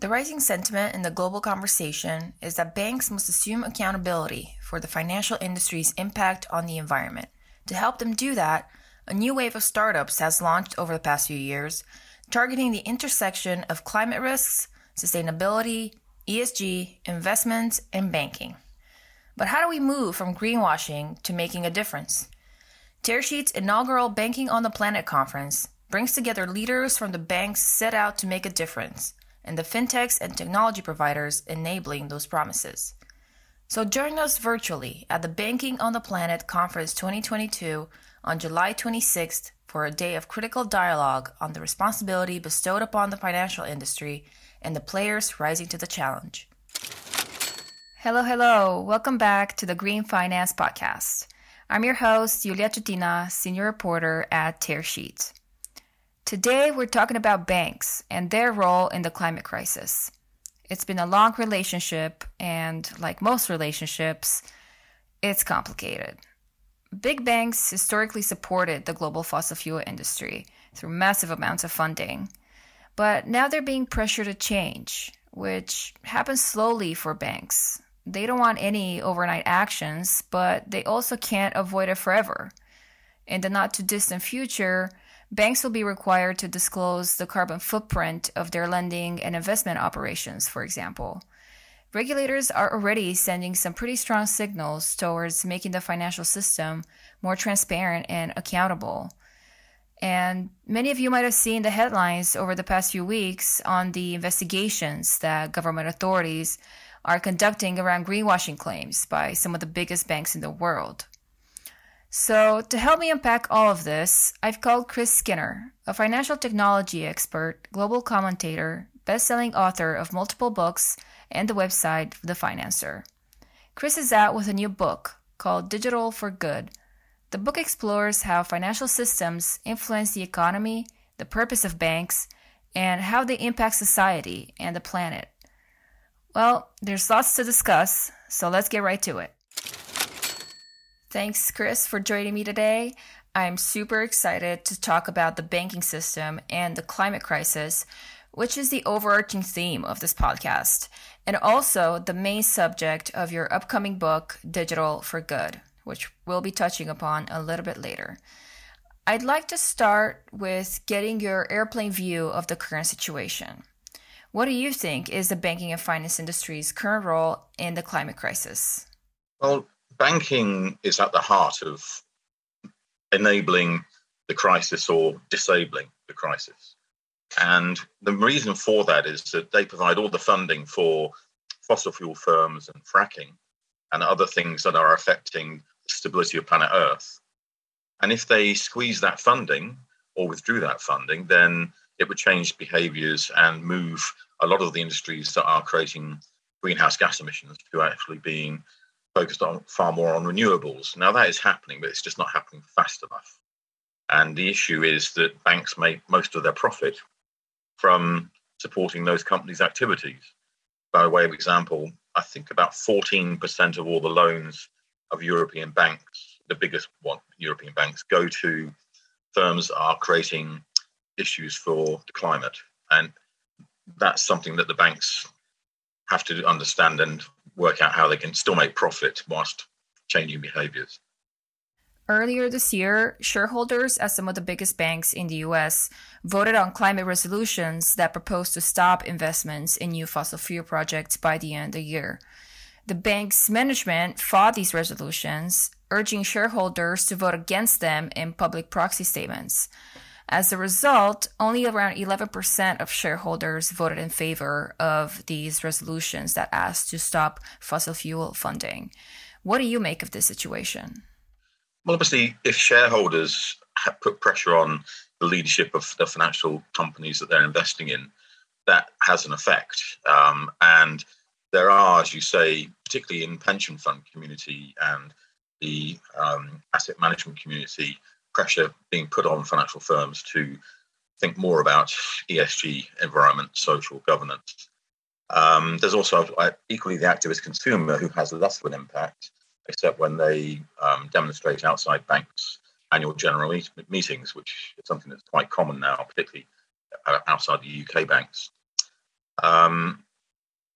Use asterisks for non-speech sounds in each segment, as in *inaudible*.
The rising sentiment in the global conversation is that banks must assume accountability for the financial industry's impact on the environment. To help them do that, a new wave of startups has launched over the past few years, targeting the intersection of climate risks, sustainability, ESG, investments, and banking. But how do we move from greenwashing to making a difference? Tearsheet's inaugural Banking on the Planet conference brings together leaders from the banks set out to make a difference and the fintechs and technology providers enabling those promises. So join us virtually at the Banking on the Planet Conference 2022 on July 26th for a day of critical dialogue on the responsibility bestowed upon the financial industry and the players rising to the challenge. Hello, hello. Welcome back to the Green Finance Podcast. I'm your host, Iulia Ciutina, senior reporter at Tearsheet. Today, we're talking about banks and their role in the climate crisis. It's been a long relationship, and like most relationships, it's complicated. Big banks historically supported the global fossil fuel industry through massive amounts of funding, but now they're being pressured to change, which happens slowly for banks. They don't want any overnight actions, but they also can't avoid it forever. In the not too distant future, banks will be required to disclose the carbon footprint of their lending and investment operations, for example. Regulators are already sending some pretty strong signals towards making the financial system more transparent and accountable. And many of you might have seen the headlines over the past few weeks on the investigations that government authorities are conducting around greenwashing claims by some of the biggest banks in the world. So, to help me unpack all of this, I've called Chris Skinner, a financial technology expert, global commentator, best selling author of multiple books, and the website The Finanser. Chris is out with a new book called Digital for Good. The book explores how financial systems influence the economy, the purpose of banks, and how they impact society and the planet. Well, there's lots to discuss, so let's get right to it. Thanks, Chris, for joining me today. I'm super excited to talk about the banking system and the climate crisis, which is the overarching theme of this podcast, and also the main subject of your upcoming book, Digital for Good, which we'll be touching upon a little bit later. I'd like to start with getting your airplane view of the current situation. What do you think is the banking and finance industry's current role in the climate crisis? Well, banking is at the heart of enabling the crisis or disabling the crisis. And the reason for that is that they provide all the funding for fossil fuel firms and fracking and other things that are affecting the stability of planet Earth. And if they squeeze that funding or withdrew that funding, then it would change behaviors and move a lot of the industries that are creating greenhouse gas emissions to actually being focused on far more on renewables. Now that is happening, but it's just not happening fast enough. And the issue is that banks make most of their profit from supporting those companies' activities. By way of example, I think about 14% of all the loans of European banks, the biggest one, European banks, go to firms are creating issues for the climate. And that's something that the banks have to understand and work out how they can still make profit whilst changing behaviors. Earlier this year, shareholders at some of the biggest banks in the US voted on climate resolutions that propose to stop investments in new fossil fuel projects by the end of the year. The bank's management fought these resolutions, urging shareholders to vote against them in public proxy statements. As a result, only around 11% of shareholders voted in favor of these resolutions that asked to stop fossil fuel funding. What do you make of this situation? Well, obviously, if shareholders put pressure on the leadership of the financial companies that they're investing in, that has an effect. Um, and there are, as you say, particularly in pension fund community and the um, asset management community, pressure being put on financial firms to think more about ESG, environment, social governance. Um, there's also uh, equally the activist consumer who has less of an impact, except when they um, demonstrate outside banks' annual general meet- meetings, which is something that's quite common now, particularly uh, outside the UK banks. Um,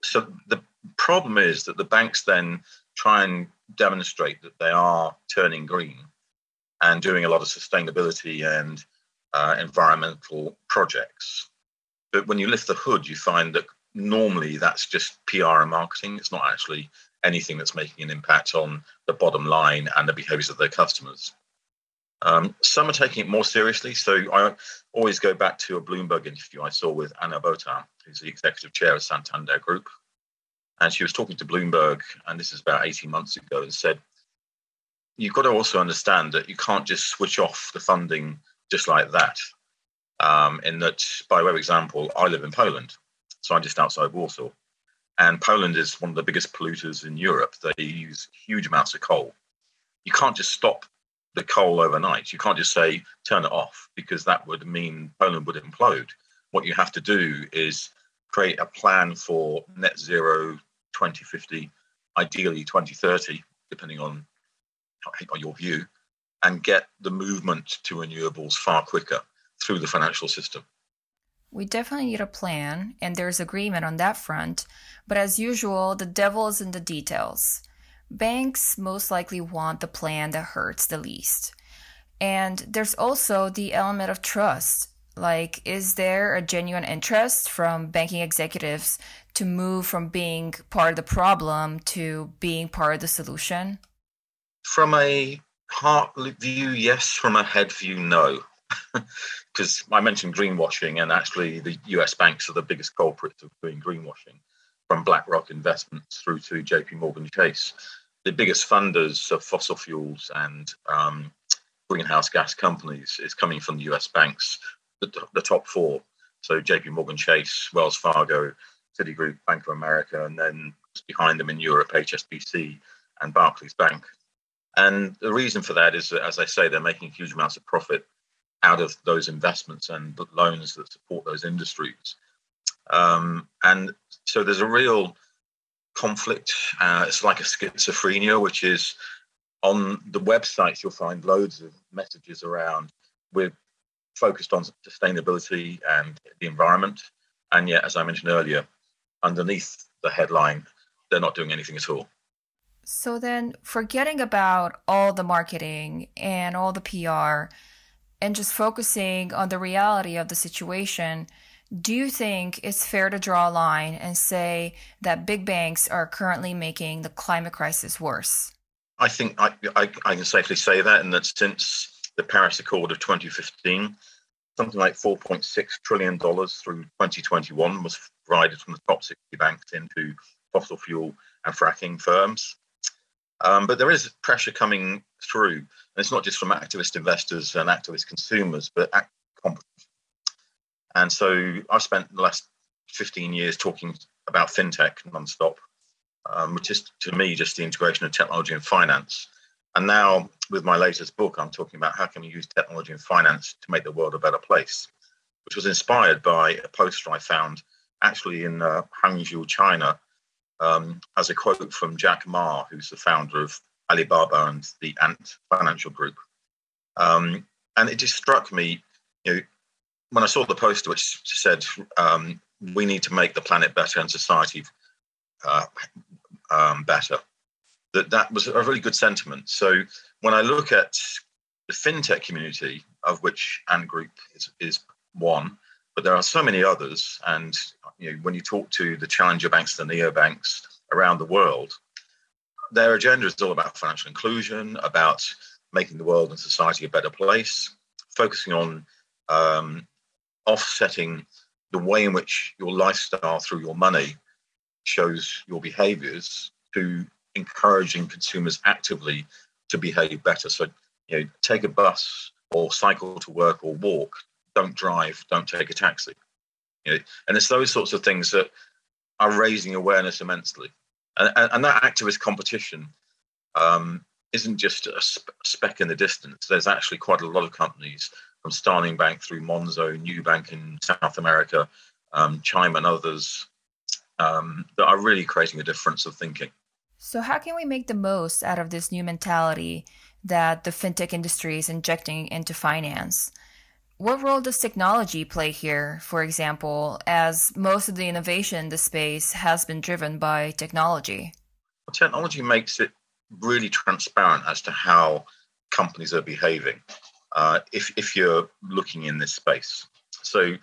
so the problem is that the banks then try and demonstrate that they are turning green and doing a lot of sustainability and uh, environmental projects. But when you lift the hood, you find that normally that's just PR and marketing. It's not actually anything that's making an impact on the bottom line and the behaviors of their customers. Um, some are taking it more seriously. So I always go back to a Bloomberg interview I saw with Ana Botín, who's the executive chair of Santander Group. And she was talking to Bloomberg, and this is about 18 months ago, and said, You've got to also understand that you can't just switch off the funding just like that. Um, in that, by way of example, I live in Poland, so I'm just outside Warsaw. And Poland is one of the biggest polluters in Europe. They use huge amounts of coal. You can't just stop the coal overnight. You can't just say turn it off because that would mean Poland would implode. What you have to do is create a plan for net zero 2050, ideally 2030, depending on, on your view, and get the movement to renewables far quicker through the financial system. We definitely need a plan, and there's agreement on that front. But as usual, the devil is in the details. Banks most likely want the plan that hurts the least. And there's also the element of trust. Like, is there a genuine interest from banking executives to move from being part of the problem to being part of the solution? From a heart view, yes. From a head view, no. *laughs* Because I mentioned greenwashing, and actually, the US banks are the biggest culprits of doing greenwashing, from BlackRock Investments through to JP Morgan Chase. The biggest funders of fossil fuels and um, greenhouse gas companies is coming from the US banks, the, the top four. So JP Morgan Chase, Wells Fargo, Citigroup, Bank of America, and then behind them in Europe, HSBC and Barclays Bank. And the reason for that is that, as I say, they're making huge amounts of profit out of those investments and loans that support those industries. Um, and so there's a real conflict. Uh, it's like a schizophrenia, which is on the websites, you'll find loads of messages around we're focused on sustainability and the environment. And yet, as I mentioned earlier, underneath the headline, they're not doing anything at all. So then, forgetting about all the marketing and all the PR and just focusing on the reality of the situation, do you think it's fair to draw a line and say that big banks are currently making the climate crisis worse? I think I, I, I can safely say that, and that since the Paris Accord of 2015, something like $4.6 trillion through 2021 was provided from the top 60 banks into fossil fuel and fracking firms. Um, but there is pressure coming through. And it's not just from activist investors and activist consumers, but companies. And so I've spent the last 15 years talking about fintech nonstop, um, which is to me just the integration of technology and finance. And now with my latest book, I'm talking about how can we use technology and finance to make the world a better place, which was inspired by a poster I found actually in uh, Hangzhou, China, um, as a quote from Jack Ma, who's the founder of Alibaba and the Ant Financial Group. Um, and it just struck me, you know, when I saw the poster which said, um, "We need to make the planet better and society uh, um, better," that that was a really good sentiment. So when I look at the fintech community, of which Ant Group is, is one, but there are so many others. And you know, when you talk to the challenger banks, the neobanks around the world, their agenda is all about financial inclusion, about making the world and society a better place, focusing on um, offsetting the way in which your lifestyle through your money shows your behaviors to encouraging consumers actively to behave better. So, you know, take a bus or cycle to work or walk don't drive, don't take a taxi. You know, and it's those sorts of things that are raising awareness immensely. And, and, that activist competition um, isn't just a speck in the distance. There's actually quite a lot of companies from Starling Bank through Monzo, Nubank in South America, um, Chime and others um, that are really creating a difference of thinking. So, how can we make the most out of this new mentality that the fintech industry is injecting into finance? What role does technology play here, for example, as most of the innovation in the space has been driven by technology? Technology makes it really transparent as to how companies are behaving uh, if, if you're looking in this space. So,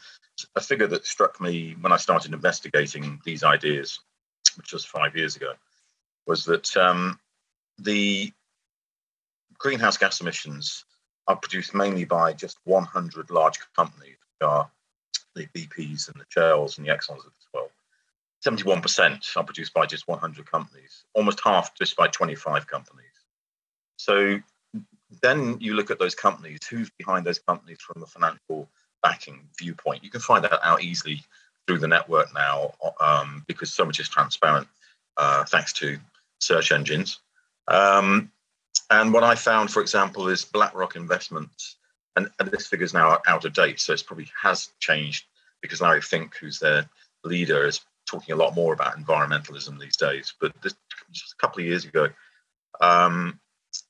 a figure that struck me when I started investigating these ideas, which was five years ago, was that um, the greenhouse gas emissions are produced mainly by just 100 large companies, which are the BPs and the Shells and the Exxons of this world. 71% are produced by just 100 companies, almost half just by 25 companies. So then you look at those companies, who's behind those companies from a financial backing viewpoint? You can find that out easily through the network now um, because so much is transparent uh, thanks to search engines. Um, and what I found, for example, is BlackRock Investments, and, and this figure is now out of date, so it probably has changed because Larry Fink, who's their leader, is talking a lot more about environmentalism these days. But this, just a couple of years ago, um,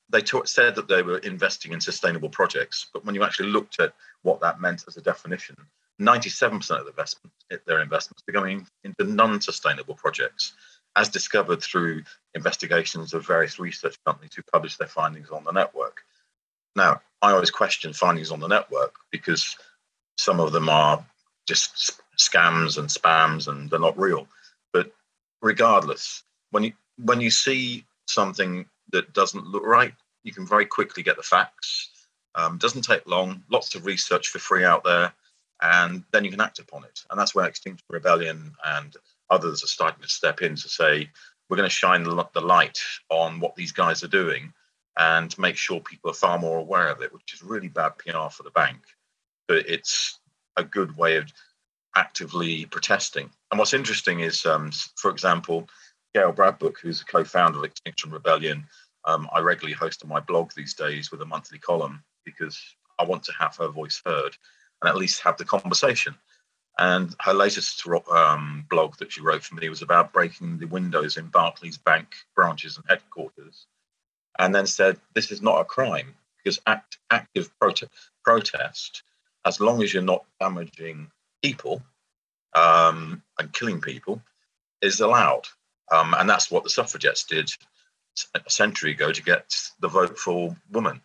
they said that they were investing in sustainable projects, but when you actually looked at what that meant as a definition, 97% of the investment, their investments are going into non-sustainable projects, as discovered through investigations of various research companies who publish their findings on the network. Now, I always question findings on the network because some of them are just scams and spams and they're not real. But regardless, when you when you see something that doesn't look right, you can very quickly get the facts. Um, doesn't take long. Lots of research for free out there, and then you can act upon it. And that's where Extinction Rebellion and others are starting to step in to say we're going to shine the light on what these guys are doing and make sure people are far more aware of it, which is really bad PR for the bank. But it's a good way of actively protesting. And what's interesting is, um, for example, Gail Bradbrook, who's a co-founder of Extinction Rebellion, um, I regularly host on my blog these days with a monthly column because I want to have her voice heard and at least have the conversation. And her latest um, blog that she wrote for me was about breaking the windows in Barclays Bank branches and headquarters, and then said this is not a crime because act, active prote- protest, as long as you're not damaging people um, and killing people, is allowed. Um, and that's what the suffragettes did a century ago to get the vote for women.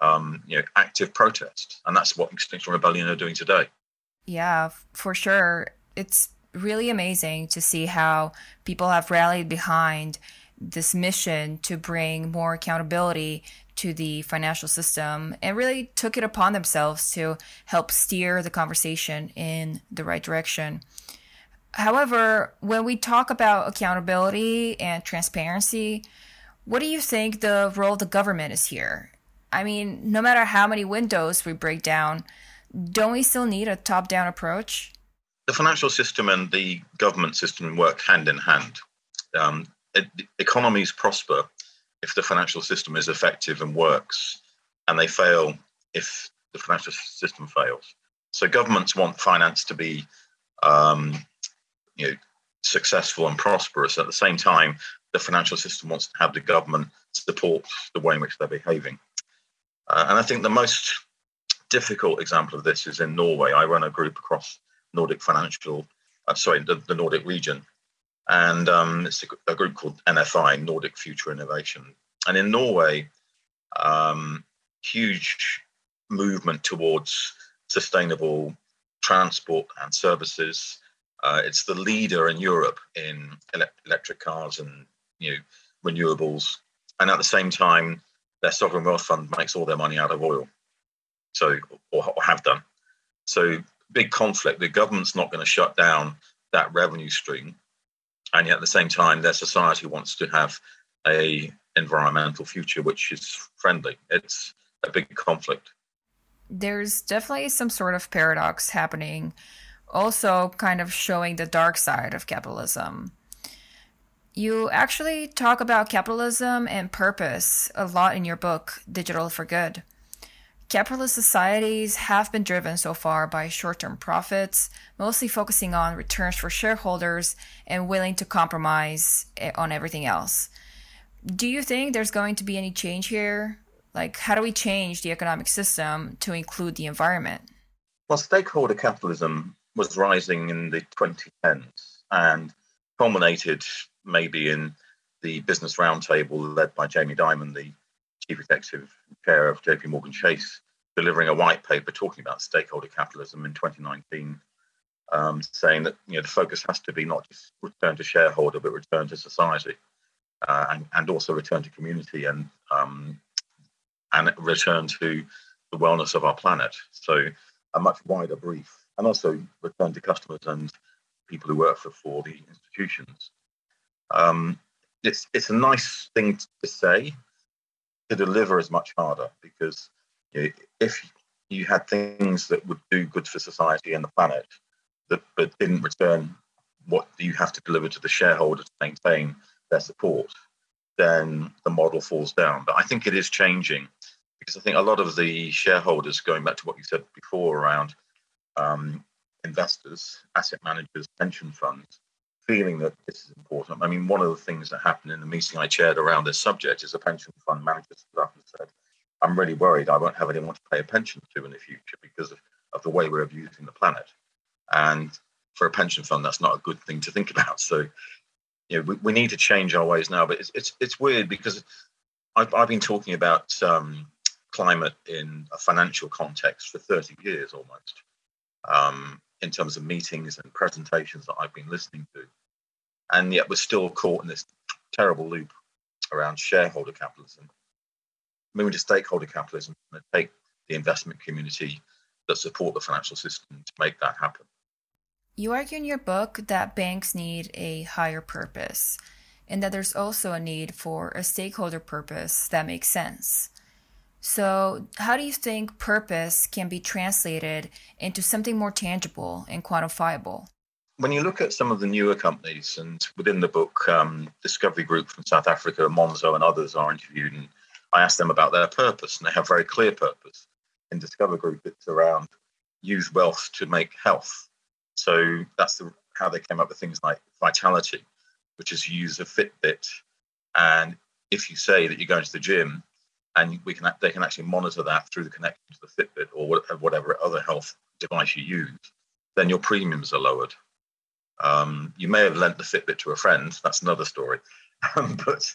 Um, you know, active protest, and that's what Extinction Rebellion are doing today. Yeah, for sure. It's really amazing to see how people have rallied behind this mission to bring more accountability to the financial system and really took it upon themselves to help steer the conversation in the right direction. However, when we talk about accountability and transparency, what do you think the role of the government is here? I mean, no matter how many windows we break down, don't we still need a top down approach? The financial system and the government system work hand in hand. Um, economies prosper if the financial system is effective and works, and they fail if the financial system fails. So governments want finance to be um, you know, successful and prosperous. At the same time, the financial system wants to have the government support the way in which they're behaving. Uh, and I think the most difficult example of this is in Norway. I run a group across Nordic financial, uh, sorry, the, the, Nordic region. And um, it's a, a, group called NFI, Nordic Future Innovation. And in Norway, um, huge movement towards sustainable transport and services. Uh, it's the leader in Europe in ele- electric cars and you know renewables, and at the same time, their sovereign wealth fund makes all their money out of oil. So, or, or have done. So, big conflict. The government's not going to shut down that revenue stream, and yet at the same time, their society wants to have a environmental future which is friendly. It's a big conflict. There's definitely some sort of paradox happening also kind of showing the dark side of capitalism. You actually talk about capitalism and purpose a lot in your book, Digital for Good. Capitalist societies have been driven so far by short term profits, mostly focusing on returns for shareholders and willing to compromise eh, on everything else. Do you think there's going to be any change here? Like, how do we change the economic system to include the environment? Well, stakeholder capitalism was rising in the 2010s and culminated maybe in the Business Roundtable led by Jamie Dimon, the chief executive chair of JP Morgan Chase, delivering a white paper talking about stakeholder capitalism in 2019, um, saying that you know the focus has to be not just return to shareholder, but return to society, uh, and, and also return to community and um, and return to the wellness of our planet. So a much wider brief, and also return to customers and people who work for, for the institutions. Um, it's it's a nice thing to say. To deliver is much harder because if you had things that would do good for society and the planet, that but didn't return what you have to deliver to the shareholder to maintain their support, then the model falls down. But I think it is changing because I think a lot of the shareholders, going back to what you said before around um, investors, asset managers, pension funds, feeling that this is important. I mean, one of the things that happened in the meeting I chaired around this subject is a pension fund manager stood up and said, I'm really worried I won't have anyone to pay a pension to in the future because of, of the way we're abusing the planet. And for a pension fund, that's not a good thing to think *laughs* about. So, you know, we, we need to change our ways now. But it's it's, it's weird because I've, I've been talking about um, climate in a financial context for 30 years almost, um, in terms of meetings and presentations that I've been listening to. And yet we're still caught in this terrible loop around shareholder capitalism. Moving to stakeholder capitalism and take the investment community that support the financial system to make that happen. You argue in your book that banks need a higher purpose and that there's also a need for a stakeholder purpose that makes sense. So, how do you think purpose can be translated into something more tangible and quantifiable? When you look at some of the newer companies, and within the book, um, Discovery Group from South Africa, Monzo, and others are interviewed, and I asked them about their purpose, and they have very clear purpose. In Discovery Group, it's around use wealth to make health. So that's the, how they came up with things like vitality, which is use a Fitbit, and if you say that you're going to the gym, and we can they can actually monitor that through the connection to the Fitbit or whatever other health device you use, then your premiums are lowered. Um, you may have lent the Fitbit to a friend. That's another story, *laughs* but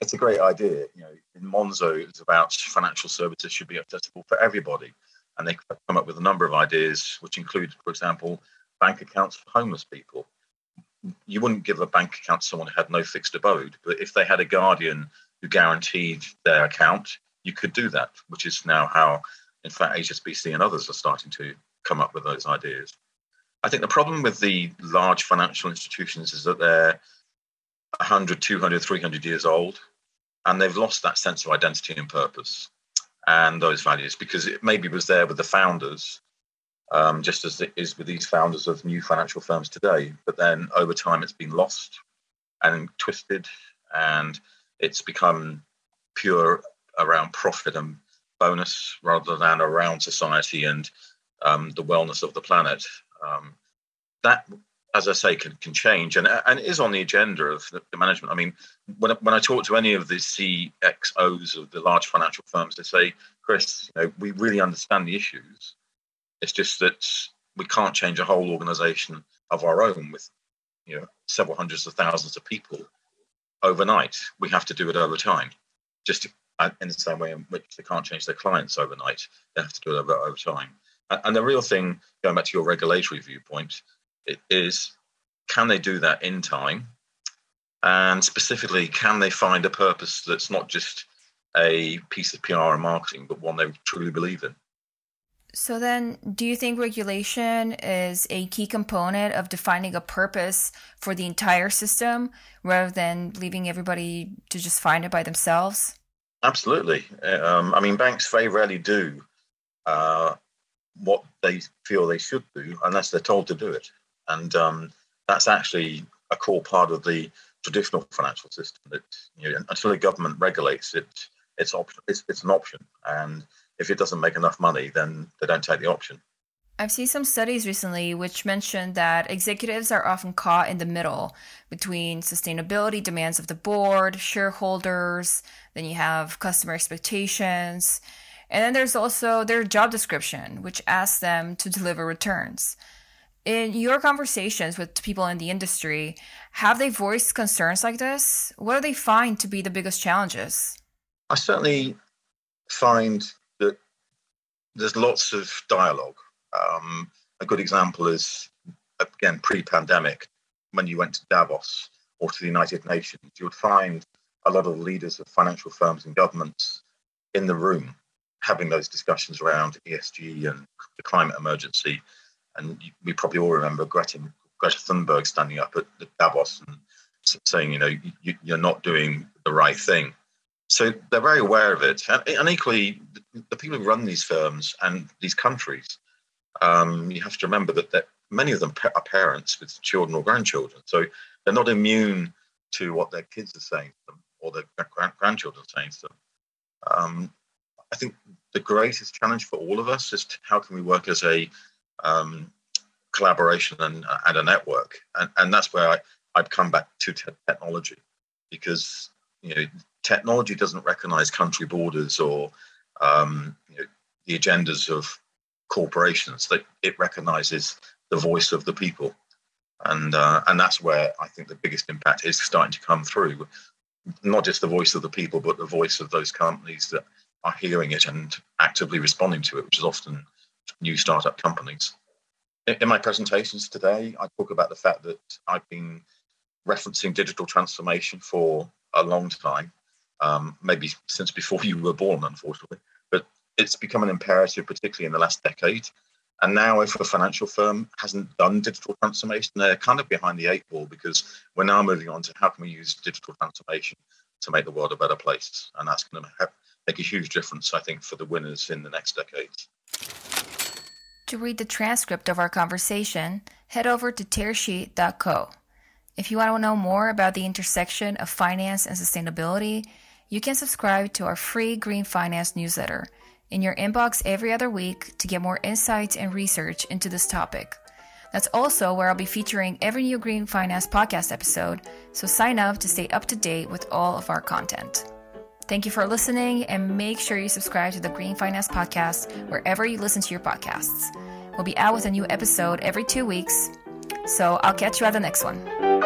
it's a great idea. You know, in Monzo, it's about financial services should be accessible for everybody, and they come up with a number of ideas, which include, for example, bank accounts for homeless people. You wouldn't give a bank account to someone who had no fixed abode, but if they had a guardian who guaranteed their account, you could do that, which is now how, in fact, HSBC and others are starting to come up with those ideas. I think the problem with the large financial institutions is that they're 100, 200, 300 years old, and they've lost that sense of identity and purpose and those values because it maybe was there with the founders, um, just as it is with these founders of new financial firms today. But then over time, it's been lost and twisted and it's become pure around profit and bonus rather than around society and um, the wellness of the planet. Um, that, as I say, can, can change and, and is on the agenda of the, the management. I mean, when, when I talk to any of the CXOs of the large financial firms, they say, Chris, you know, we really understand the issues. It's just that we can't change a whole organization of our own with you know several hundreds of thousands of people overnight. We have to do it over time, just uh, in the same way in which they can't change their clients overnight. They have to do it over, over time. And the real thing, going back to your regulatory viewpoint, is can they do that in time? And specifically, can they find a purpose that's not just a piece of PR and marketing, but one they truly believe in? So then, do you think regulation is a key component of defining a purpose for the entire system rather than leaving everybody to just find it by themselves? Absolutely. Um, I mean, banks very rarely do uh, what they feel they should do unless they're told to do it. And um, that's actually a core part of the traditional financial system that you know, until the government regulates it, it's, op- it's, it's an option. And if it doesn't make enough money, then they don't take the option. I've seen some studies recently which mention that executives are often caught in the middle between sustainability demands of the board, shareholders, then you have customer expectations. And then there's also their job description, which asks them to deliver returns. In your conversations with people in the industry, have they voiced concerns like this? What do they find to be the biggest challenges? I certainly find that there's lots of dialogue. Um, a good example is, again, pre pandemic, when you went to Davos or to the United Nations, you would find a lot of leaders of financial firms and governments in the room having those discussions around ESG and the climate emergency and we probably all remember Greta, Greta Thunberg standing up at Davos and saying, you know, you, are not doing the right thing. So they're very aware of it. And, and equally, the people who run these firms and these countries, um, you have to remember that, many of them are parents with children or grandchildren. So they're not immune to what their kids are saying to them or their grandchildren are saying to them. Um, I think the greatest challenge for all of us is how can we work as a um, collaboration and, and a network. And, and that's where I, I'd come back to te- technology because you know technology doesn't recognize country borders or um, you know, the agendas of corporations. That it recognizes the voice of the people, and uh, and that's where I think the biggest impact is starting to come through. Not just the voice of the people, but the voice of those companies that are hearing it and actively responding to it, which is often new startup companies. In my presentations today, I talk about the fact that I've been referencing digital transformation for a long time, um, maybe since before *laughs* you were born, unfortunately. But it's become an imperative, particularly in the last decade. And now, if a financial firm hasn't done digital transformation, they're kind of behind the eight ball because we're now moving on to how can we use digital transformation to make the world a better place. And that's going to make a huge difference, I think, for the winners in the next decades. To read the transcript of our conversation, head over to tearsheet.co. If you want to know more about the intersection of finance and sustainability, you can subscribe to our free Green Finance newsletter in your inbox every other week to get more insights and research into this topic. That's also where I'll be featuring every new Green Finance podcast episode, so sign up to stay up to date with all of our content. Thank you for listening and make sure you subscribe to the Green Finance Podcast wherever you listen to your podcasts. We'll be out with a new episode every two weeks. So I'll catch you at the next one.